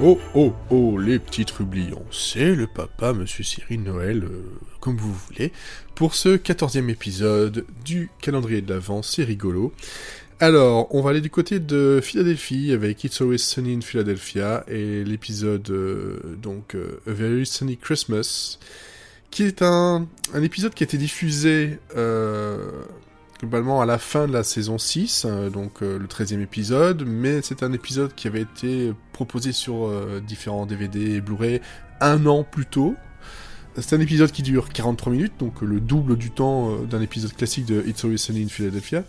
Oh, oh, oh, les petits trublions, c'est le papa, monsieur Cyril Noël, euh, comme vous voulez, pour ce quatorzième épisode du calendrier de l'Avent, c'est rigolo. Alors, on va aller du côté de Philadelphie avec It's Always Sunny in Philadelphia et l'épisode, euh, donc, euh, A Very Sunny Christmas, qui est un, un épisode qui a été diffusé globalement à la fin de la saison 6, euh, donc euh, le 13e épisode, mais c'est un épisode qui avait été proposé sur euh, différents DVD et Blu-ray un an plus tôt. C'est un épisode qui dure 43 minutes, donc le double du temps d'un épisode classique de It's Always Sunny in Philadelphia.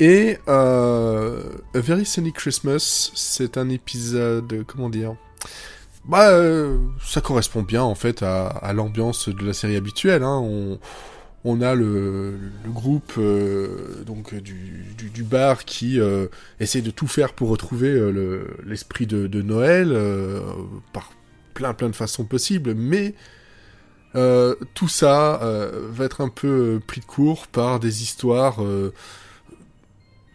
Et A Very Sunny Christmas, c'est un épisode, comment dire bah, ça correspond bien en fait à, l'ambiance de la série habituelle. Hein. On, on a le, groupe euh, donc du, bar qui euh, essaie de tout faire pour retrouver euh, l'esprit de, Noël par plein plein de façons possibles, mais tout ça va être un peu pris de court par des histoires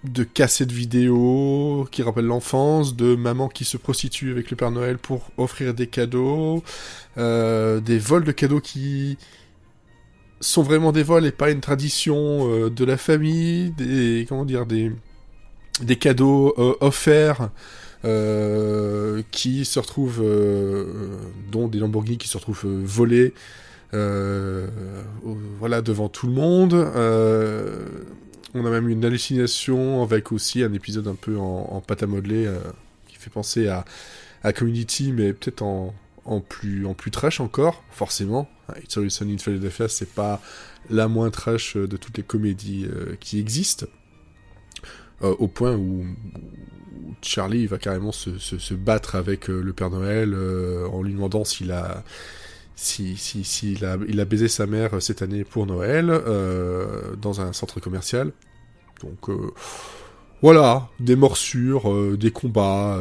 de cassettes vidéo qui rappellent l'enfance, de maman qui se prostitue avec le Père Noël pour offrir des cadeaux, des vols de cadeaux qui sont vraiment des vols et pas une tradition euh, de la famille, des comment dire des des cadeaux euh, offerts euh, qui se retrouvent dont des Lamborghini qui se retrouvent volés voilà devant tout le monde. on a même une hallucination avec aussi un épisode un peu en, pâte à modeler qui fait penser à, à Community mais peut-être en, en plus, en plus trash encore, forcément. It's Always Sunny in Philadelphia, c'est pas la moins trash de toutes les comédies euh, qui existent. Euh, au point où, Charlie va carrément se, se, battre avec euh, le Père Noël en lui demandant s'il a, si, a, il a baisé sa mère cette année pour Noël dans un centre commercial. Donc voilà, des morsures, des combats.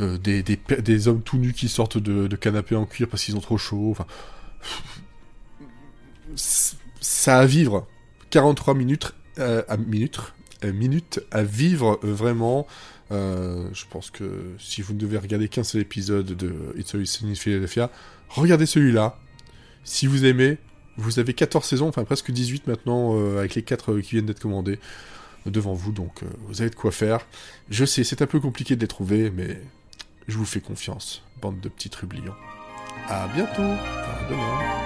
Euh, des, des, des, hommes tout nus qui sortent de, canapés en cuir parce qu'ils ont trop chaud. Ça à vivre. 43 minutes euh, à minutes, euh, minutes à vivre vraiment. je pense que si vous ne devez regarder qu'un seul épisode de It's Always in Philadelphia, regardez celui-là. Si vous aimez, vous avez 14 saisons, enfin presque 18 maintenant, avec les 4 qui viennent d'être commandés devant vous, donc vous avez de quoi faire. Je sais, c'est un peu compliqué de les trouver, mais je vous fais confiance, bande de petits trublions. À bientôt. À demain.